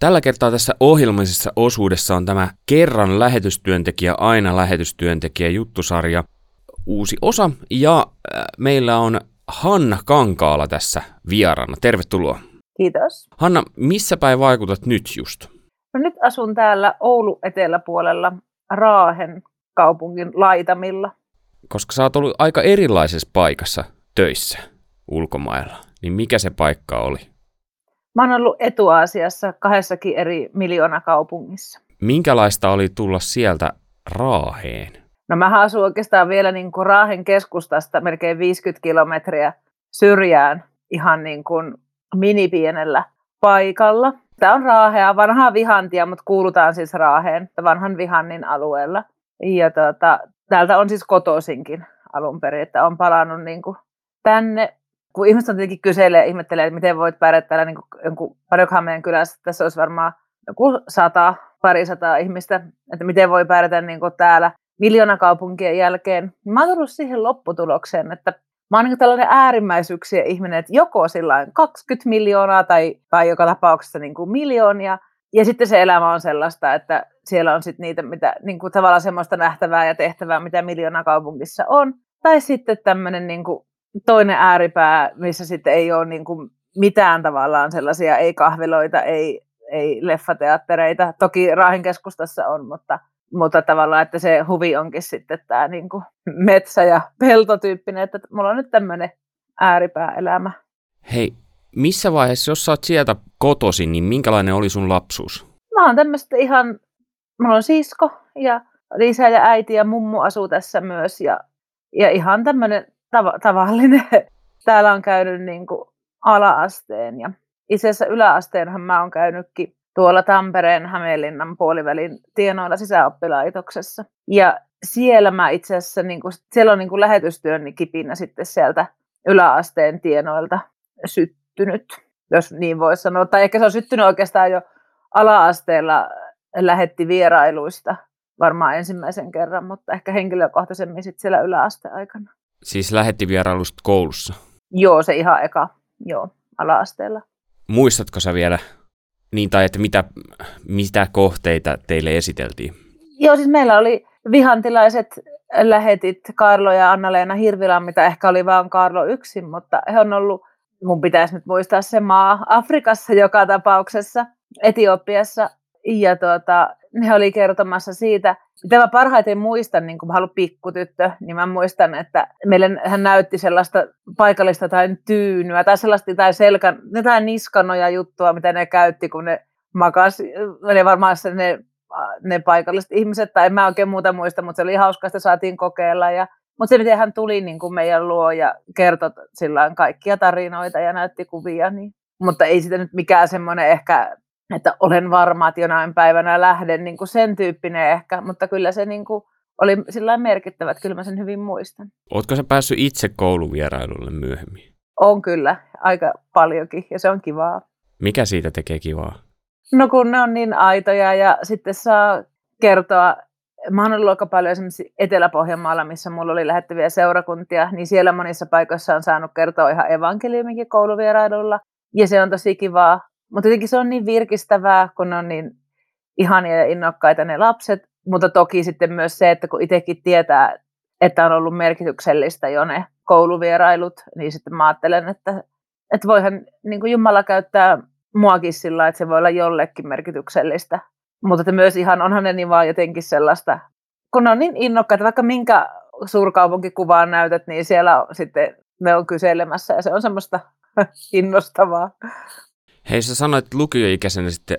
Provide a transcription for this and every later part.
Tällä kertaa tässä ohjelmallisessa osuudessa on tämä kerran lähetystyöntekijä, aina lähetystyöntekijä juttusarja, uusi osa, ja äh, meillä on Hanna Kankaala tässä vieraana. Tervetuloa. Kiitos. Hanna, missä päin vaikutat nyt just? No nyt asun täällä Oulu eteläpuolella Raahen kaupungin laitamilla. Koska sä oot ollut aika erilaisessa paikassa töissä ulkomailla, niin mikä se paikka oli? Mä oon ollut Etuasiassa kahdessakin eri miljoona kaupungissa. Minkälaista oli tulla sieltä Raaheen? No mä asun oikeastaan vielä niin kuin Raahen keskustasta melkein 50 kilometriä syrjään ihan niin kuin minipienellä paikalla. Tämä on Raahea, vanhaa vihantia, mutta kuulutaan siis Raaheen, vanhan vihannin alueella. Ja tuota, täältä on siis kotoisinkin alun perin, että on palannut niin kuin tänne. Kun ihmiset on tietenkin kyselee ja ihmettelee, että miten voit pärjätä täällä niin jonkun Padokhameen kylässä, tässä olisi varmaan joku sata, parisataa ihmistä, että miten voi pärjätä niin kuin täällä miljoonakaupunkien jälkeen. Mä oon tullut siihen lopputulokseen, että mä oon niin tällainen äärimmäisyyksien ihminen, että joko sillä 20 miljoonaa tai, tai joka tapauksessa niin kuin miljoonia, ja sitten se elämä on sellaista, että siellä on sitten niitä, mitä, niin kuin tavallaan semmoista nähtävää ja tehtävää, mitä miljoona kaupungissa on. Tai sitten tämmöinen niin kuin toinen ääripää, missä sitten ei ole niin kuin mitään tavallaan sellaisia, ei kahviloita, ei, ei leffateattereita. Toki Raahin keskustassa on, mutta, mutta tavallaan, että se huvi onkin sitten tämä niin kuin metsä- ja peltotyyppinen, että mulla on nyt tämmöinen ääripää-elämä. Hei, missä vaiheessa, jos sä oot sieltä kotoisin, niin minkälainen oli sun lapsuus? Mä oon tämmöistä ihan, mulla on sisko ja isä ja äiti ja mummu asuu tässä myös ja, ja ihan tämmöinen tav- tavallinen. Täällä on käynyt niin kuin ala-asteen ja itse asiassa yläasteenhan mä oon käynytkin tuolla Tampereen Hämeenlinnan puolivälin tienoilla sisäoppilaitoksessa. Ja siellä mä itse asiassa, niin kuin, siellä on niin kuin lähetystyön kipinä sitten sieltä yläasteen tienoilta syttynyt, jos niin voi sanoa. Tai ehkä se on syttynyt oikeastaan jo ala-asteella lähetti vierailuista varmaan ensimmäisen kerran, mutta ehkä henkilökohtaisemmin sitten siellä yläasteaikana. Siis lähetti vierailusta koulussa? Joo, se ihan eka, joo, ala-asteella. Muistatko sä vielä niin, tai että mitä, mitä kohteita teille esiteltiin? Joo, siis meillä oli vihantilaiset lähetit Karlo ja Anna-Leena Hirvilä, mitä ehkä oli vain Karlo yksin, mutta he on ollut, mun pitäisi nyt muistaa se maa, Afrikassa joka tapauksessa, Etiopiassa, ja tuota, ne oli kertomassa siitä, mitä mä parhaiten muistan, niin kun mä haluan pikkutyttö, niin mä muistan, että meille hän näytti sellaista paikallista tai tyynyä tai sellaista tai selkän, jotain niskanoja juttua, mitä ne käytti, kun ne makas, ne varmaan ne, ne paikalliset ihmiset, tai en mä oikein muuta muista, mutta se oli hauska, että saatiin kokeilla. Ja, mutta se, miten hän tuli niin kuin meidän luo ja kertoi sillä kaikkia tarinoita ja näytti kuvia, niin mutta ei sitä nyt mikään semmoinen ehkä että olen varma, että jonain päivänä lähden, niin kuin sen tyyppinen ehkä, mutta kyllä se niin kuin oli sillä merkittävä, että kyllä mä sen hyvin muistan. Oletko sä päässyt itse kouluvierailulle myöhemmin? On kyllä, aika paljonkin, ja se on kivaa. Mikä siitä tekee kivaa? No kun ne on niin aitoja, ja sitten saa kertoa, mä oon ollut aika paljon esimerkiksi Etelä-Pohjanmaalla, missä mulla oli lähettäviä seurakuntia, niin siellä monissa paikoissa on saanut kertoa ihan evankeliuminkin kouluvierailulla, ja se on tosi kivaa, mutta jotenkin se on niin virkistävää, kun on niin ihania ja innokkaita ne lapset, mutta toki sitten myös se, että kun itsekin tietää, että on ollut merkityksellistä jo ne kouluvierailut, niin sitten mä ajattelen, että, että voihan niin kuin Jumala käyttää muakin sillä, että se voi olla jollekin merkityksellistä. Mutta että myös ihan onhan ne niin vaan jotenkin sellaista, kun ne on niin innokkaita, vaikka minkä suurkaupunkikuvaan näytät, niin siellä on, sitten ne on kyselemässä ja se on semmoista innostavaa. Hei, sä sanoit, että lukioikäisenä sitten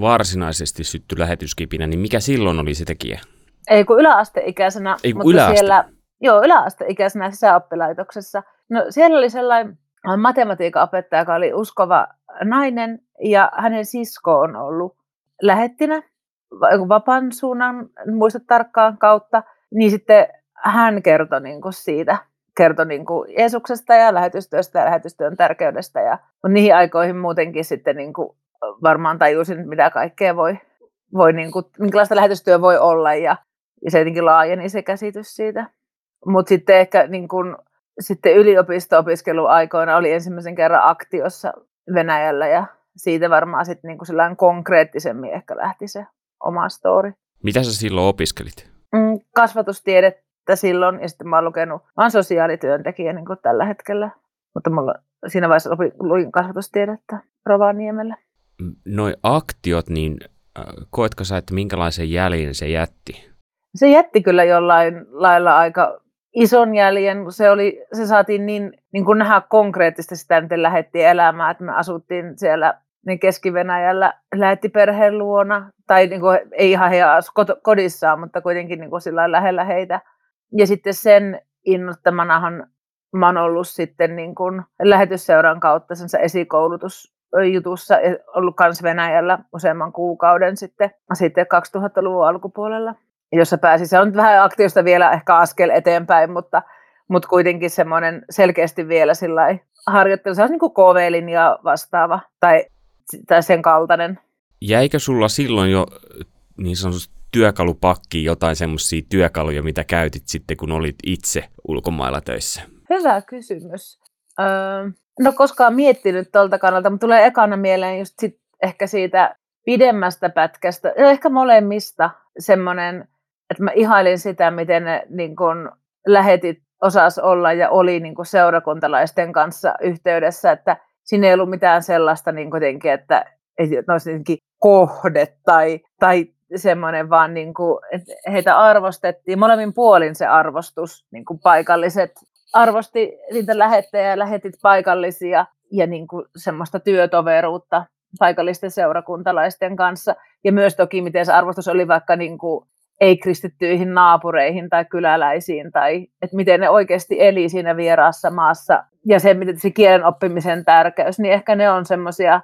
varsinaisesti sytty lähetyskipinä, niin mikä silloin oli se tekijä? Ei kun yläasteikäisenä, Ei, mutta yläaste. siellä, joo, yläasteikäisenä sisäoppilaitoksessa. No siellä oli sellainen matematiikan opettaja, joka oli uskova nainen, ja hänen sisko on ollut lähettinä vapaan suunnan, muista tarkkaan kautta, niin sitten hän kertoi niin kuin siitä kertoi niin kuin Jeesuksesta ja lähetystyöstä ja lähetystyön tärkeydestä. Ja, mutta niihin aikoihin muutenkin sitten niin kuin varmaan tajusin, mitä kaikkea voi, voi niin kuin, minkälaista lähetystyö voi olla ja, ja se jotenkin laajeni se käsitys siitä. Mutta sitten ehkä niin kuin, sitten yliopisto-opiskeluaikoina oli ensimmäisen kerran aktiossa Venäjällä ja siitä varmaan sitten niin kuin konkreettisemmin ehkä lähti se oma story. Mitä sä silloin opiskelit? Mm, kasvatustiedettä silloin ja sitten mä oon lukenut, mä oon sosiaalityöntekijä niin kuin tällä hetkellä, mutta mulla siinä vaiheessa luin, luin kasvatustiedettä Rovaniemellä. Noi aktiot, niin äh, koetko sä, että minkälaisen jäljen se jätti? Se jätti kyllä jollain lailla aika ison jäljen. Se, oli, se saatiin niin, niin kuin nähdä konkreettisesti sitä, miten lähdettiin elämään, että me asuttiin siellä niin Keski-Venäjällä perheen luona, tai niin kuin, ei ihan he kodissaan, mutta kuitenkin niin kuin sillä lähellä heitä. Ja sitten sen innottamanahan mä oon ollut sitten niin kuin lähetysseuran kautta sen esikoulutusjutussa, ollut myös Venäjällä useamman kuukauden sitten, sitten 2000-luvun alkupuolella, jossa pääsi, se on vähän aktiivista vielä ehkä askel eteenpäin, mutta, mutta kuitenkin semmoinen selkeästi vielä sillä harjoittelu, se on niin kuin KV-linja vastaava tai, tai sen kaltainen. Jäikö sulla silloin jo niin sanotusti työkalupakkiin jotain semmoisia työkaluja, mitä käytit sitten, kun olit itse ulkomailla töissä? Hyvä kysymys. Öö, no koskaan miettinyt tuolta kannalta, mutta tulee ekana mieleen just sit ehkä siitä pidemmästä pätkästä, ehkä molemmista semmoinen, että mä ihailin sitä, miten ne niin kun, lähetit osas olla ja oli niin kun, seurakuntalaisten kanssa yhteydessä, että siinä ei ollut mitään sellaista niin kuitenkin, että ei olisi kohde tai, tai semmoinen vaan, niin kuin, että heitä arvostettiin, molemmin puolin se arvostus, niin kuin paikalliset arvosti niitä lähettejä ja lähetit paikallisia ja niin kuin semmoista työtoveruutta paikallisten seurakuntalaisten kanssa. Ja myös toki, miten se arvostus oli vaikka niin kuin ei-kristittyihin naapureihin tai kyläläisiin, tai että miten ne oikeasti eli siinä vieraassa maassa, ja se, miten se kielen oppimisen tärkeys, niin ehkä ne on semmoisia,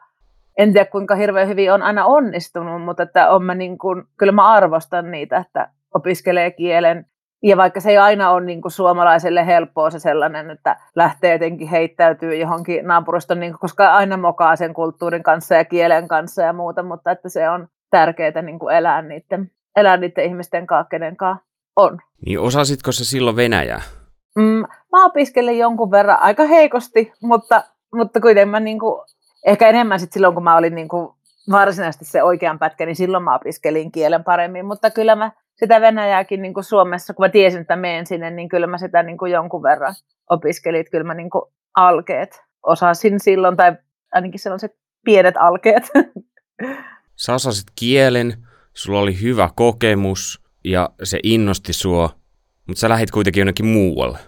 en tiedä kuinka hirveän hyvin on aina onnistunut, mutta että on mä niin kuin, kyllä mä arvostan niitä, että opiskelee kielen ja vaikka se ei aina ole niin kuin suomalaiselle helppoa se sellainen, että lähtee jotenkin heittäytyy johonkin naapuruston, niin koska aina mokaa sen kulttuurin kanssa ja kielen kanssa ja muuta, mutta että se on tärkeää niin kuin elää, niiden, elää niiden ihmisten kanssa, kenen kanssa on. Niin osasitko se silloin Venäjää? Mm, mä opiskelin jonkun verran aika heikosti, mutta, mutta kuitenkin mä niin kuin, ehkä enemmän sit silloin, kun mä olin niin kuin varsinaisesti se oikean pätkä, niin silloin mä opiskelin kielen paremmin, mutta kyllä mä sitä Venäjääkin niin kuin Suomessa, kun mä tiesin, että menen sinne, niin kyllä mä sitä niin kuin jonkun verran opiskelin, että kyllä mä niin kuin alkeet osasin silloin, tai ainakin sellaiset pienet alkeet. Sä osasit kielen, sulla oli hyvä kokemus ja se innosti sua, mutta sä lähit kuitenkin jonnekin muualle.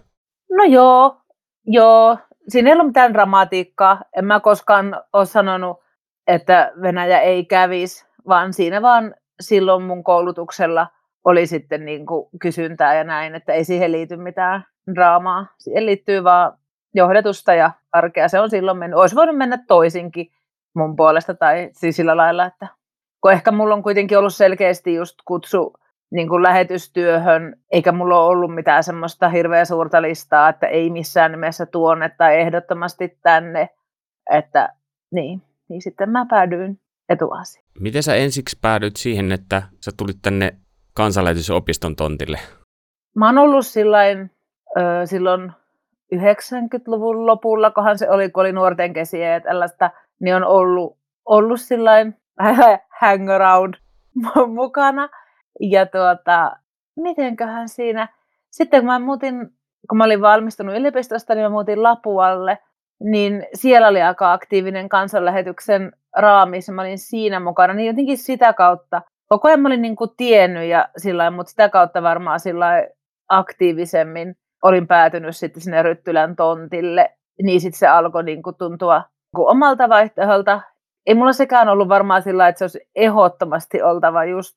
No joo, joo. Siinä ei ollut mitään dramatiikkaa. En mä koskaan ole sanonut, että Venäjä ei kävisi, vaan siinä vaan silloin mun koulutuksella – oli sitten niin kuin kysyntää ja näin, että ei siihen liity mitään draamaa. Siihen liittyy vaan johdatusta ja arkea. Se on silloin mennyt. Olisi voinut mennä toisinkin mun puolesta tai siis sillä lailla, että kun ehkä mulla on kuitenkin ollut selkeästi just kutsu niin kuin lähetystyöhön, eikä mulla ole ollut mitään semmoista hirveä suurta listaa, että ei missään nimessä tuonne tai ehdottomasti tänne, että niin, niin sitten mä päädyin etuasi. Miten sä ensiksi päädyit siihen, että sä tulit tänne kansanlähetysopiston tontille? Mä oon ollut sillain, ö, silloin 90-luvun lopulla, kohan se oli, kun oli nuorten kesiä ja tällaista, niin on ollut, ollut sillain hang around mukana. Ja tuota, mitenköhän siinä, sitten kun mä muutin, kun mä olin valmistunut yliopistosta, niin mä muutin Lapualle, niin siellä oli aika aktiivinen kansanlähetyksen raamissa, mä olin siinä mukana, niin jotenkin sitä kautta koko ajan mä olin niin kuin tiennyt, ja sillä mutta sitä kautta varmaan sillä aktiivisemmin olin päätynyt sitten sinne Ryttylän tontille, niin sitten se alkoi niin kuin tuntua niin kuin omalta vaihtoehdolta. Ei mulla sekään ollut varmaan sillä että se olisi ehdottomasti oltava just,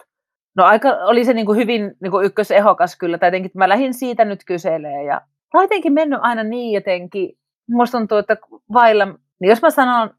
no aika, oli se niin kuin hyvin niin kuin ykkösehokas kyllä, tai jotenkin, mä lähdin siitä nyt kyselee, ja tämä on jotenkin mennyt aina niin jotenkin, musta tuntuu, että vailla niin jos mä sanon,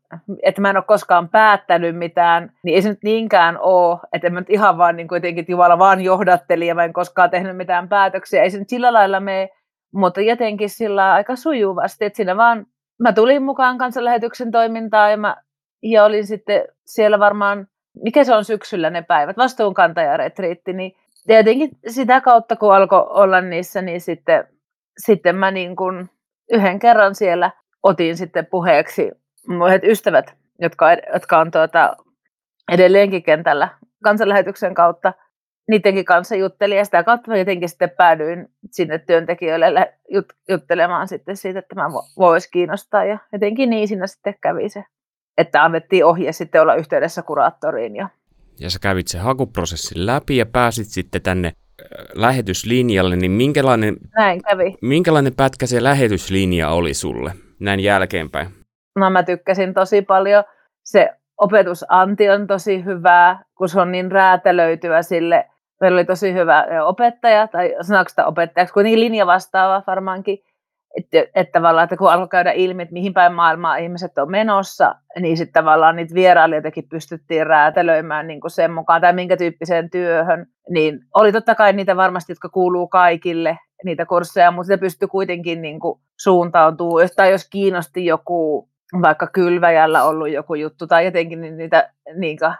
että mä en ole koskaan päättänyt mitään, niin ei se nyt niinkään ole, että mä nyt ihan vaan niin kuitenkin, että Jumala vaan johdatteli ja mä en koskaan tehnyt mitään päätöksiä. Ei se nyt sillä lailla mene, mutta jotenkin sillä aika sujuvasti, että siinä vaan mä tulin mukaan kansanlähetyksen toimintaan ja mä ja olin sitten siellä varmaan, mikä se on syksyllä ne päivät, vastuunkantajaretriitti, niin tietenkin sitä kautta, kun alkoi olla niissä, niin sitten, sitten mä niin kuin yhden kerran siellä otin sitten puheeksi mun ystävät jotka, jotka on tuota, edelleenkin kentällä kansanlähetyksen kautta. Niidenkin kanssa juttelin ja sitä kautta mä jotenkin sitten päädyin sinne työntekijöille jut- juttelemaan sitten siitä, että mä voisi kiinnostaa ja jotenkin niin siinä sitten kävi se, että annettiin ohje sitten olla yhteydessä kuraattoriin. Ja, ja sä kävit sen hakuprosessin läpi ja pääsit sitten tänne lähetyslinjalle, niin minkälainen, Näin kävi. minkälainen pätkä se lähetyslinja oli sulle näin jälkeenpäin? No mä tykkäsin tosi paljon. Se opetusanti on tosi hyvää, kun se on niin räätälöityä sille. Meillä oli tosi hyvä opettaja, tai sanoiko sitä opettajaksi, kuitenkin linja vastaava varmaankin, että, että tavallaan, että kun alkoi käydä ilmi, että mihin päin maailmaa ihmiset on menossa, niin sitten tavallaan niitä vierailijoitakin pystyttiin räätälöimään niin sen mukaan, tai minkä tyyppiseen työhön, niin oli totta kai niitä varmasti, jotka kuuluu kaikille, niitä kursseja, mutta se pystyi kuitenkin niin kuin suuntautumaan, tai jos kiinnosti joku vaikka kylväjällä ollut joku juttu tai jotenkin niin niitä, niin kuin,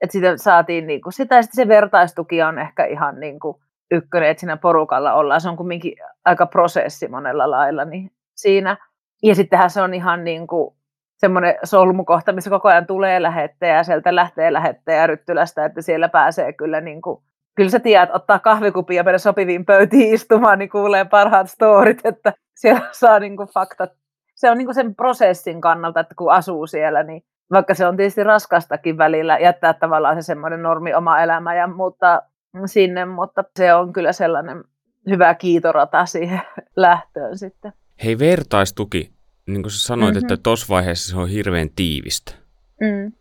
että sitä saatiin niin kuin, sitä ja sitten se vertaistuki on ehkä ihan niin kuin, ykkönen, että siinä porukalla ollaan. Se on kumminkin aika prosessi monella lailla niin siinä. Ja sittenhän se on ihan niin kuin semmoinen solmukohta, missä koko ajan tulee lähettäjä ja sieltä lähtee lähettäjä Ryttylästä, että siellä pääsee kyllä niin kuin, kyllä sä tiedät, ottaa kahvikupia ja mennä sopiviin pöytiin istumaan, niin kuulee parhaat storit, että siellä saa niin kuin faktat. Se on niin kuin sen prosessin kannalta, että kun asuu siellä, niin vaikka se on tietysti raskastakin välillä jättää tavallaan se semmoinen normi oma elämä ja muuttaa sinne, mutta se on kyllä sellainen hyvä kiitorata siihen lähtöön sitten. Hei, vertaistuki, niin kuin sä sanoit, mm-hmm. että tuossa vaiheessa se on hirveän tiivistä. Mm.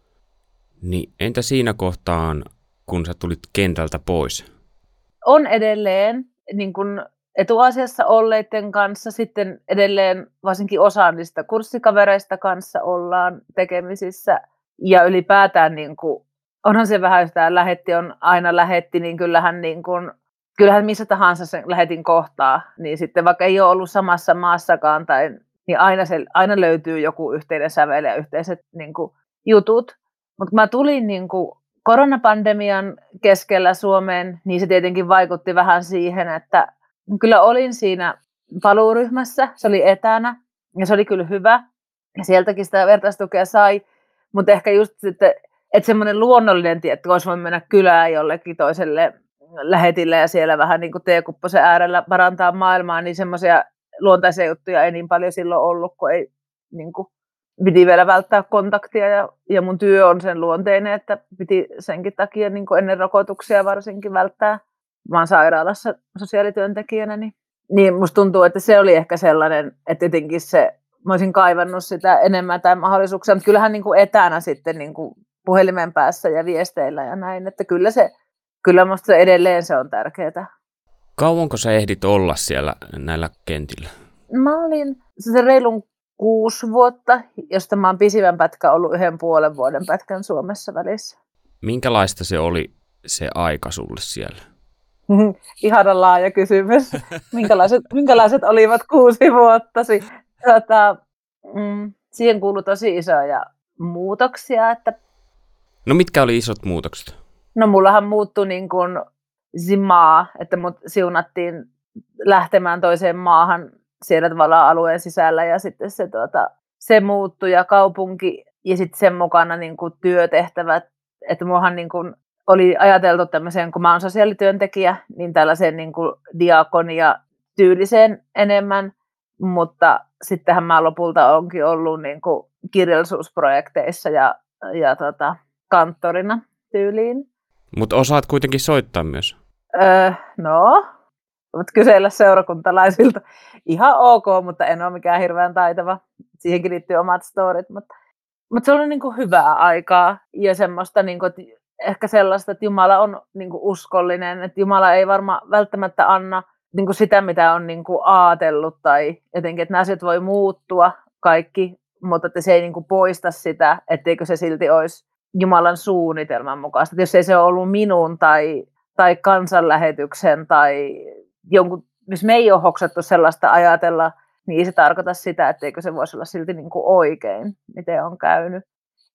Niin entä siinä kohtaan, kun sä tulit kentältä pois? On edelleen, niin kuin etuasiassa olleiden kanssa, sitten edelleen varsinkin osa niistä kurssikavereista kanssa ollaan tekemisissä, ja ylipäätään niin kuin onhan se vähän, jos tämä lähetti on aina lähetti, niin kyllähän, niin kuin, kyllähän missä tahansa sen lähetin kohtaa, niin sitten vaikka ei ole ollut samassa maassakaan, tai, niin aina, se, aina löytyy joku yhteinen sävel ja yhteiset niin kuin, jutut. Mutta mä tulin niin kuin, koronapandemian keskellä Suomeen, niin se tietenkin vaikutti vähän siihen, että kyllä olin siinä paluuryhmässä, se oli etänä, ja se oli kyllä hyvä, ja sieltäkin sitä vertaistukea sai, mutta ehkä just sitten että semmoinen luonnollinen tie, että olisi voinut mennä kylään jollekin toiselle lähetille ja siellä vähän niin kuin teekupposen äärellä parantaa maailmaa, niin semmoisia luontaisia juttuja ei niin paljon silloin ollut, kun ei niin kuin, piti vielä välttää kontaktia ja, ja mun työ on sen luonteinen, että piti senkin takia niin kuin ennen rokotuksia varsinkin välttää. Mä oon sairaalassa sosiaalityöntekijänä, niin, niin musta tuntuu, että se oli ehkä sellainen, että jotenkin se, mä olisin kaivannut sitä enemmän tai mahdollisuuksia, mutta kyllähän niin kuin etänä sitten niin kuin puhelimen päässä ja viesteillä ja näin, että kyllä se, kyllä musta edelleen se on tärkeää. Kauanko sä ehdit olla siellä näillä kentillä? Mä olin se reilun kuusi vuotta, josta mä oon pisivän pätkä ollut yhden puolen vuoden pätkän Suomessa välissä. Minkälaista se oli se aika sulle siellä? Ihana laaja kysymys. Minkälaiset, minkälaiset olivat kuusi vuottasi? Tota, mm, siihen kuului tosi isoja muutoksia, että No mitkä oli isot muutokset? No mullahan muuttui niin kuin maa, että mut siunattiin lähtemään toiseen maahan siellä tavallaan alueen sisällä ja sitten se, tuota, se muuttui ja kaupunki ja sitten sen mukana niin kuin työtehtävät, että muahan niin kuin oli ajateltu tämmöiseen, kun mä oon sosiaalityöntekijä, niin tällaiseen niin kuin diakonia tyyliseen enemmän, mutta sittenhän mä lopulta onkin ollut niin kuin kirjallisuusprojekteissa ja, ja tota, kanttorina tyyliin. Mutta osaat kuitenkin soittaa myös. Öö, no, voit kysellä seurakuntalaisilta. Ihan ok, mutta en ole mikään hirveän taitava. Siihenkin liittyy omat storit, mutta, mutta se on niin kuin hyvää aikaa ja semmoista, niin kuin, että ehkä sellaista, että Jumala on niin kuin uskollinen, että Jumala ei varmaan välttämättä anna niin kuin sitä, mitä on niin kuin ajatellut tai jotenkin, että nämä asiat voi muuttua kaikki, mutta että se ei niin kuin poista sitä, etteikö se silti olisi Jumalan suunnitelman mukaista. Jos ei se ole ollut minun tai, tai kansanlähetyksen tai jonkun, jos me ei ole hoksattu sellaista ajatella, niin ei se tarkoita sitä, etteikö se voisi olla silti niin kuin oikein, miten on käynyt.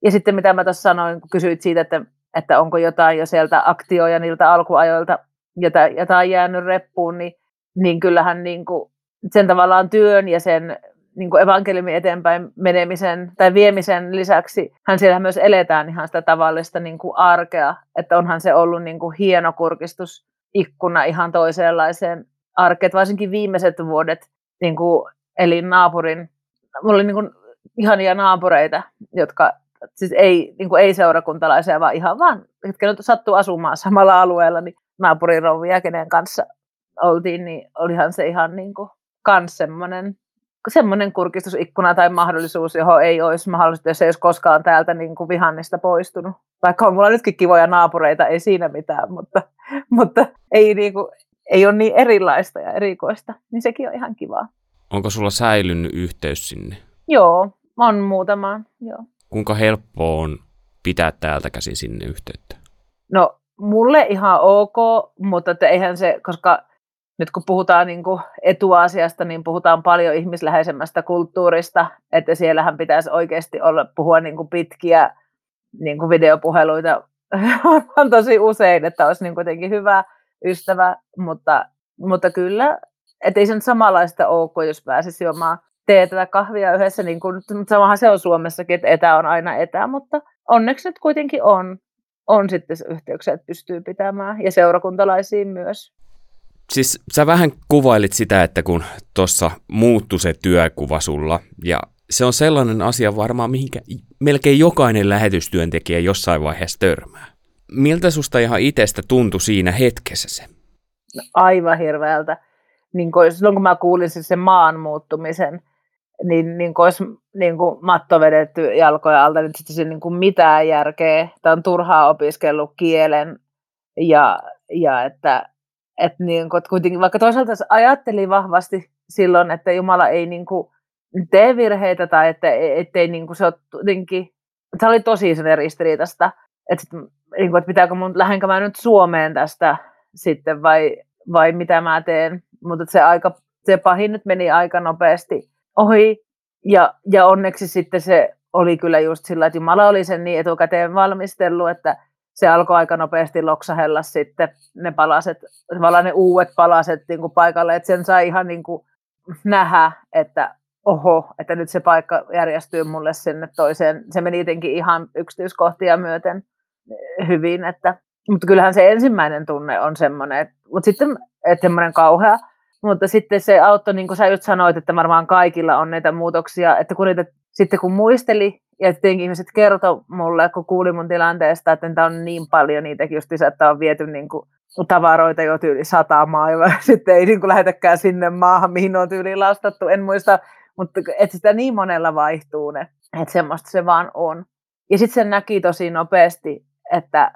Ja sitten mitä mä tuossa sanoin, kun kysyit siitä, että, että onko jotain jo sieltä aktioja niiltä alkuajoilta, jotain jäänyt reppuun, niin, niin kyllähän niin kuin sen tavallaan työn ja sen niin kuin evankeliumin eteenpäin menemisen tai viemisen lisäksi hän siellä myös eletään ihan sitä tavallista niin kuin arkea, että onhan se ollut niin kuin hieno kurkistusikkuna ihan toisenlaiseen arkeen, varsinkin viimeiset vuodet niin kuin elin naapurin, mulla oli niin kuin ihania naapureita, jotka siis ei, niin kuin ei seurakuntalaisia, vaan ihan vaan, jotka nyt sattuu asumaan samalla alueella, niin naapurin rouvia, kenen kanssa oltiin, niin olihan se ihan niin kuin kans semmoinen, semmoinen kurkistusikkuna tai mahdollisuus, johon ei olisi mahdollista, jos ei olisi koskaan täältä niin kuin vihannista poistunut. Vaikka on mulla nytkin kivoja naapureita, ei siinä mitään, mutta, mutta ei, niin kuin, ei ole niin erilaista ja erikoista, niin sekin on ihan kivaa. Onko sulla säilynyt yhteys sinne? Joo, on muutama, joo. Kuinka helppoa on pitää täältä käsin sinne yhteyttä? No, mulle ihan ok, mutta eihän se, koska nyt kun puhutaan niin kuin etuasiasta, niin puhutaan paljon ihmisläheisemmästä kulttuurista, että siellähän pitäisi oikeasti olla, puhua niin kuin pitkiä niin kuin videopuheluita on tosi usein, että olisi niin kuitenkin hyvä ystävä, mutta, mutta kyllä, että ei se nyt samanlaista ole, jos pääsisi juomaan teetä tai kahvia yhdessä, niin kuin, samahan se on Suomessakin, että etä on aina etä, mutta onneksi nyt kuitenkin on, on sitten se yhteyksiä, että pystyy pitämään, ja seurakuntalaisiin myös. Siis sä vähän kuvailit sitä, että kun tuossa muuttui se työkuva sulla, ja se on sellainen asia varmaan, mihinkä melkein jokainen lähetystyöntekijä jossain vaiheessa törmää. Miltä susta ihan itsestä tuntui siinä hetkessä se? Aivan hirveältä. Niin kun, silloin kun mä kuulin sen maan muuttumisen, niin, niin kuin olisi niin kuin matto vedetty jalkoja alta, niin sitten niin kuin mitään järkeä. Tämä on turhaa opiskellut kielen ja, ja että, että, niin kuin, kuitenkin, vaikka toisaalta ajatteli vahvasti silloin, että Jumala ei niin kuin tee virheitä tai että, ettei niin se ole jotenkin, se oli tosi sen ristiriitasta, että, niin että pitääkö mun, lähdenkö mä nyt Suomeen tästä sitten vai, vai mitä mä teen, mutta se, aika, se pahin nyt meni aika nopeasti ohi. Ja, ja onneksi sitten se oli kyllä just sillä, että Jumala oli sen niin etukäteen valmistellut, että se alkoi aika nopeasti loksahella sitten ne palaset, ne uudet palaset niin kuin paikalle, että sen sai ihan niin kuin nähdä, että oho, että nyt se paikka järjestyy mulle sinne toiseen. Se meni jotenkin ihan yksityiskohtia myöten hyvin, että, mutta kyllähän se ensimmäinen tunne on semmoinen, mutta sitten että semmoinen kauhea, mutta sitten se auttoi, niin kuin sä just sanoit, että varmaan kaikilla on näitä muutoksia, että kun niitä, sitten kun muisteli, ja tietenkin ihmiset kertoi mulle, kun kuuli mun tilanteesta, että niitä on niin paljon niitäkin just että on viety niin kuin tavaroita jo tyyli satamaan, ja sitten ei niin kuin lähetäkään sinne maahan, mihin on tyyliin lastattu, en muista, mutta että sitä niin monella vaihtuu ne, että semmoista se vaan on. Ja sitten se näki tosi nopeasti, että,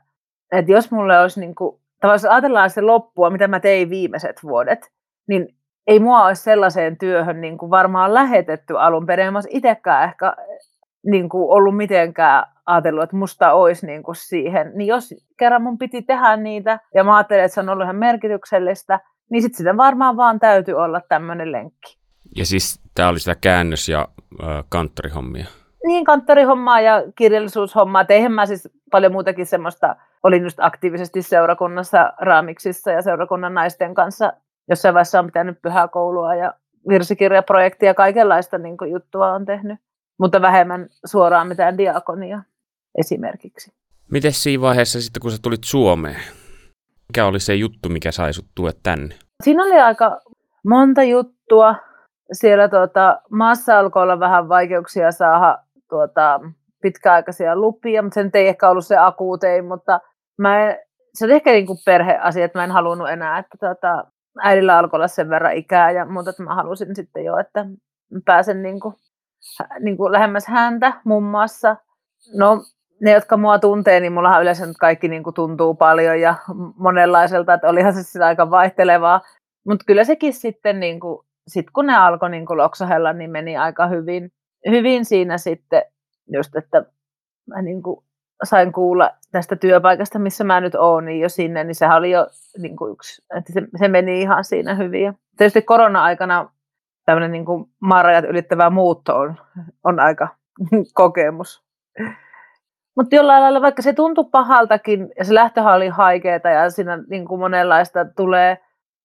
että jos mulle olisi niin kuin, tavallaan ajatellaan se loppua, mitä mä tein viimeiset vuodet, niin ei mua olisi sellaiseen työhön niin kuin varmaan lähetetty alun perin. Mä itsekään ehkä niin kuin ollut mitenkään ajatellut, että musta olisi niin kuin siihen. Niin jos kerran mun piti tehdä niitä, ja mä ajattelin, että se on ollut ihan merkityksellistä, niin sitten sitä varmaan vaan täytyy olla tämmöinen lenkki. Ja siis tämä oli sitä käännös- ja äh, kanttorihommia. Niin, kanttorihommaa ja kirjallisuushommaa. Teihin mä siis paljon muutakin semmoista, olin just aktiivisesti seurakunnassa raamiksissa ja seurakunnan naisten kanssa jossain vaiheessa on pitänyt pyhäkoulua ja virsikirjaprojektia, kaikenlaista niin kuin, juttua on tehnyt, mutta vähemmän suoraan mitään diakonia esimerkiksi. Miten siinä vaiheessa sitten, kun sä tulit Suomeen, mikä oli se juttu, mikä sai sut tuoda tänne? Siinä oli aika monta juttua. Siellä tuota, maassa alkoi olla vähän vaikeuksia saada tuota, pitkäaikaisia lupia, mutta sen ei ehkä ollut se akuutein, mutta mä en, se oli ehkä niin kuin perheasia, että mä en halunnut enää, että tuota, äidillä alkoi olla sen verran ikää ja muuta, että mä halusin sitten jo, että pääsen niin kuin, niin kuin lähemmäs häntä muun muassa. No, ne, jotka mua tuntee, niin mullahan yleensä nyt kaikki niin kuin tuntuu paljon ja monenlaiselta, että olihan se sitä aika vaihtelevaa. Mutta kyllä sekin sitten, niin kuin, sit kun ne alkoi niin kuin loksahella, niin meni aika hyvin, hyvin siinä sitten just, että mä niin kuin sain kuulla tästä työpaikasta, missä mä nyt oon, niin jo sinne, niin sehän oli jo niin kuin yksi, että se, se meni ihan siinä hyvin. Ja tietysti korona-aikana tämmöinen niin kuin maarajat ylittävä muutto on, on aika kokemus. Mutta jollain lailla, vaikka se tuntui pahaltakin, ja se lähtöhän oli haikeeta, ja siinä niin kuin monenlaista tulee,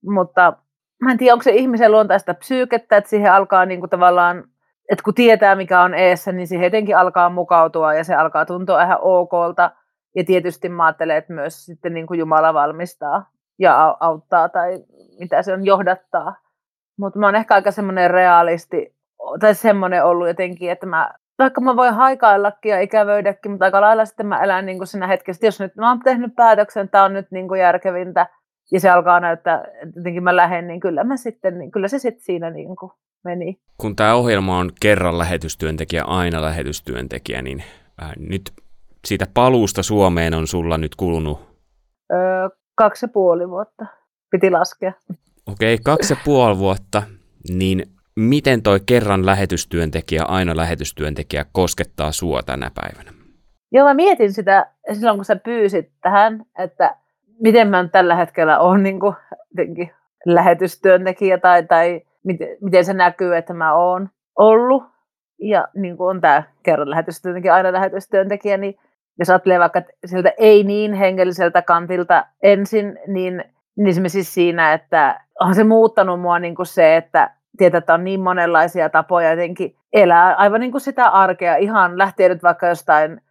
mutta mä en tiedä, onko se ihmisen luontaista psyykettä, että siihen alkaa niin kuin tavallaan että kun tietää mikä on eessä, niin siihen jotenkin alkaa mukautua ja se alkaa tuntua ihan okolta. Ja tietysti mä ajattelen, että myös sitten niin kuin Jumala valmistaa ja auttaa tai mitä se on johdattaa. Mutta mä oon ehkä aika semmoinen realisti tai semmoinen ollut jotenkin, että mä, vaikka mä voin haikaillakin ja ikävöidäkin, mutta aika lailla sitten mä elän niin kuin siinä hetkessä, jos nyt mä oon tehnyt päätöksen, tämä on nyt niin kuin järkevintä, ja se alkaa näyttää, että jotenkin mä lähden, niin kyllä, mä sitten, niin kyllä se sitten siinä niin kuin meni. Kun tämä ohjelma on kerran lähetystyöntekijä, aina lähetystyöntekijä, niin äh, nyt siitä paluusta Suomeen on sulla nyt kulunut? Öö, kaksi ja puoli vuotta, piti laskea. Okei, okay, kaksi ja puoli vuotta, niin miten toi kerran lähetystyöntekijä, aina lähetystyöntekijä koskettaa sua tänä päivänä? Joo, mä mietin sitä silloin, kun sä pyysit tähän, että miten mä tällä hetkellä on niin kuin, lähetystyöntekijä tai, tai miten, miten se näkyy, että mä oon ollut. Ja niin kuin on tämä kerran lähetystyöntekijä, aina lähetystyöntekijä, niin jos ajattelee vaikka sieltä ei niin hengelliseltä kantilta ensin, niin, niin siis siinä, että on se muuttanut mua niin kuin se, että tietää, että on niin monenlaisia tapoja jotenkin elää aivan niin kuin sitä arkea, ihan lähtee nyt vaikka jostain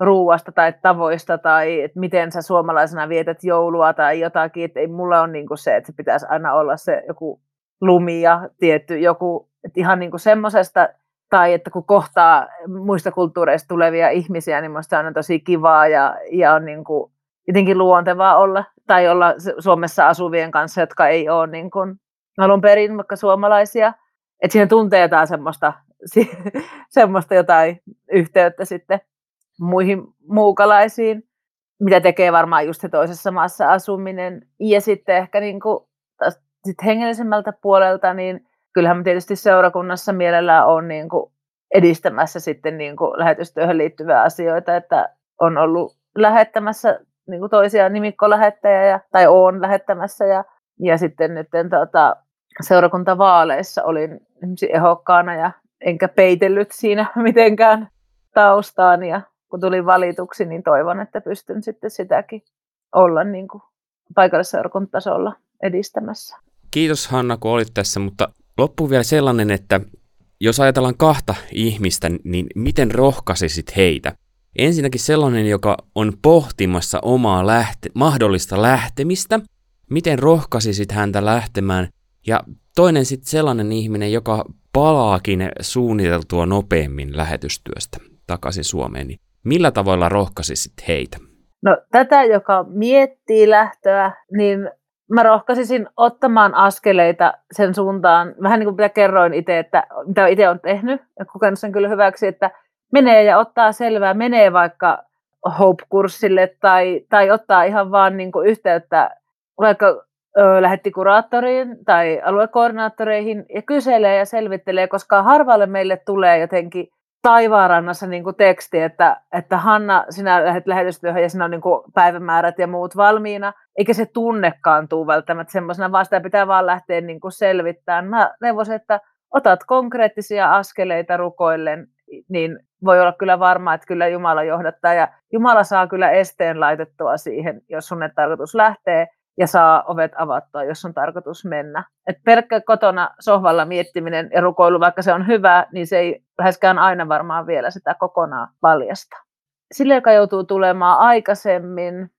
ruuasta tai tavoista tai että miten sä suomalaisena vietät joulua tai jotakin, että ei mulla on niin kuin se, että se pitäisi aina olla se joku lumi ja tietty joku, että ihan niin kuin semmoisesta, tai että kun kohtaa muista kulttuureista tulevia ihmisiä, niin minusta on tosi kivaa ja, ja on niin kuin jotenkin luontevaa olla, tai olla Suomessa asuvien kanssa, jotka ei ole niin kuin alun perin vaikka suomalaisia, että siihen tuntee jotain semmoista, semmoista jotain yhteyttä sitten muihin muukalaisiin, mitä tekee varmaan just se toisessa maassa asuminen. Ja sitten ehkä niin kuin, sit hengellisemmältä puolelta, niin kyllähän mä tietysti seurakunnassa mielellään on niin kuin edistämässä sitten niin kuin lähetystyöhön liittyviä asioita, että on ollut lähettämässä niin kuin toisia nimikkolähettäjä, tai on lähettämässä, ja, ja sitten nyt tota, seurakuntavaaleissa olin ehokkaana ja enkä peitellyt siinä mitenkään taustaan ja kun tulin valituksi, niin toivon, että pystyn sitten sitäkin olla niin kuin paikallisseurakuntatasolla edistämässä. Kiitos Hanna, kun olit tässä, mutta loppu vielä sellainen, että jos ajatellaan kahta ihmistä, niin miten rohkaisisit heitä? Ensinnäkin sellainen, joka on pohtimassa omaa lähte- mahdollista lähtemistä, miten rohkaisisit häntä lähtemään ja toinen sitten sellainen ihminen, joka palaakin suunniteltua nopeammin lähetystyöstä takaisin Suomeen, niin millä tavalla rohkaisisit heitä? No tätä, joka miettii lähtöä, niin mä rohkaisisin ottamaan askeleita sen suuntaan, vähän niin kuin mitä kerroin itse, että mitä itse olen tehnyt ja kokenut sen kyllä hyväksi, että menee ja ottaa selvää, menee vaikka Hope-kurssille tai, tai ottaa ihan vaan niin kuin yhteyttä vaikka ö, lähetti kuraattoriin tai aluekoordinaattoreihin ja kyselee ja selvittelee, koska harvalle meille tulee jotenkin taivaanrannassa niin kuin teksti, että, että Hanna, sinä lähdet lähetystyöhön ja sinä on niin kuin päivämäärät ja muut valmiina, eikä se tunnekaan tule välttämättä semmoisena, vaan sitä pitää vaan lähteä niin kuin selvittämään. Mä neuvoisin, että otat konkreettisia askeleita rukoillen, niin voi olla kyllä varma, että kyllä Jumala johdattaa ja Jumala saa kyllä esteen laitettua siihen, jos sun tarkoitus lähtee ja saa ovet avattua, jos on tarkoitus mennä. Et pelkkä kotona sohvalla miettiminen ja rukoilu, vaikka se on hyvä, niin se ei läheskään aina varmaan vielä sitä kokonaan paljasta. Sille, joka joutuu tulemaan aikaisemmin,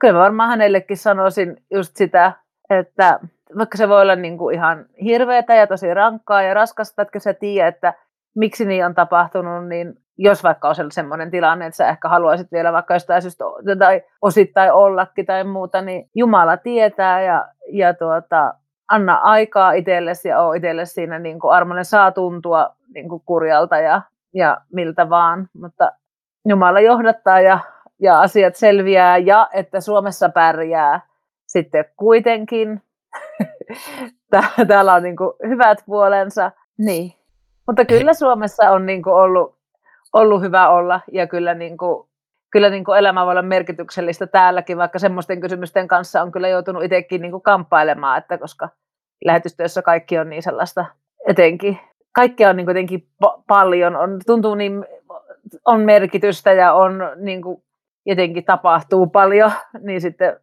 kyllä varmaan hänellekin sanoisin just sitä, että vaikka se voi olla niin kuin ihan hirveätä ja tosi rankkaa ja raskasta, että sä tiedä, että miksi niin on tapahtunut, niin jos vaikka on sellainen tilanne, että sä ehkä haluaisit vielä vaikka jostain syystä tai osittain ollakin tai muuta, niin Jumala tietää ja, ja tuota, anna aikaa itsellesi ja ole itsellesi siinä niin kuin armonen saa tuntua niin kuin kurjalta ja, ja miltä vaan, mutta Jumala johdattaa ja, ja asiat selviää ja että Suomessa pärjää sitten kuitenkin. Täällä on niin kuin hyvät puolensa. Niin. Mutta kyllä Suomessa on niin kuin ollut ollut hyvä olla ja kyllä, niin kuin, kyllä niin kuin elämä voi olla merkityksellistä täälläkin, vaikka semmoisten kysymysten kanssa on kyllä joutunut itsekin niin kuin kamppailemaan, että koska lähetystyössä kaikki on niin sellaista etenkin, kaikkea on niin jotenkin pa- paljon, on, tuntuu niin, on merkitystä ja on niin kuin, jotenkin tapahtuu paljon, niin sitten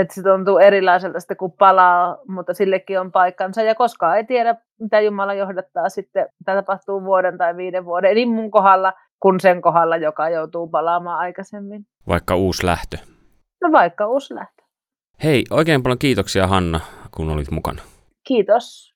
että se tuntuu erilaiselta sitten, kun palaa, mutta sillekin on paikkansa. Ja koskaan ei tiedä, mitä Jumala johdattaa sitten, mitä tapahtuu vuoden tai viiden vuoden, niin mun kohdalla kuin sen kohdalla, joka joutuu palaamaan aikaisemmin. Vaikka uusi lähtö. No vaikka uusi lähtö. Hei, oikein paljon kiitoksia Hanna, kun olit mukana. Kiitos.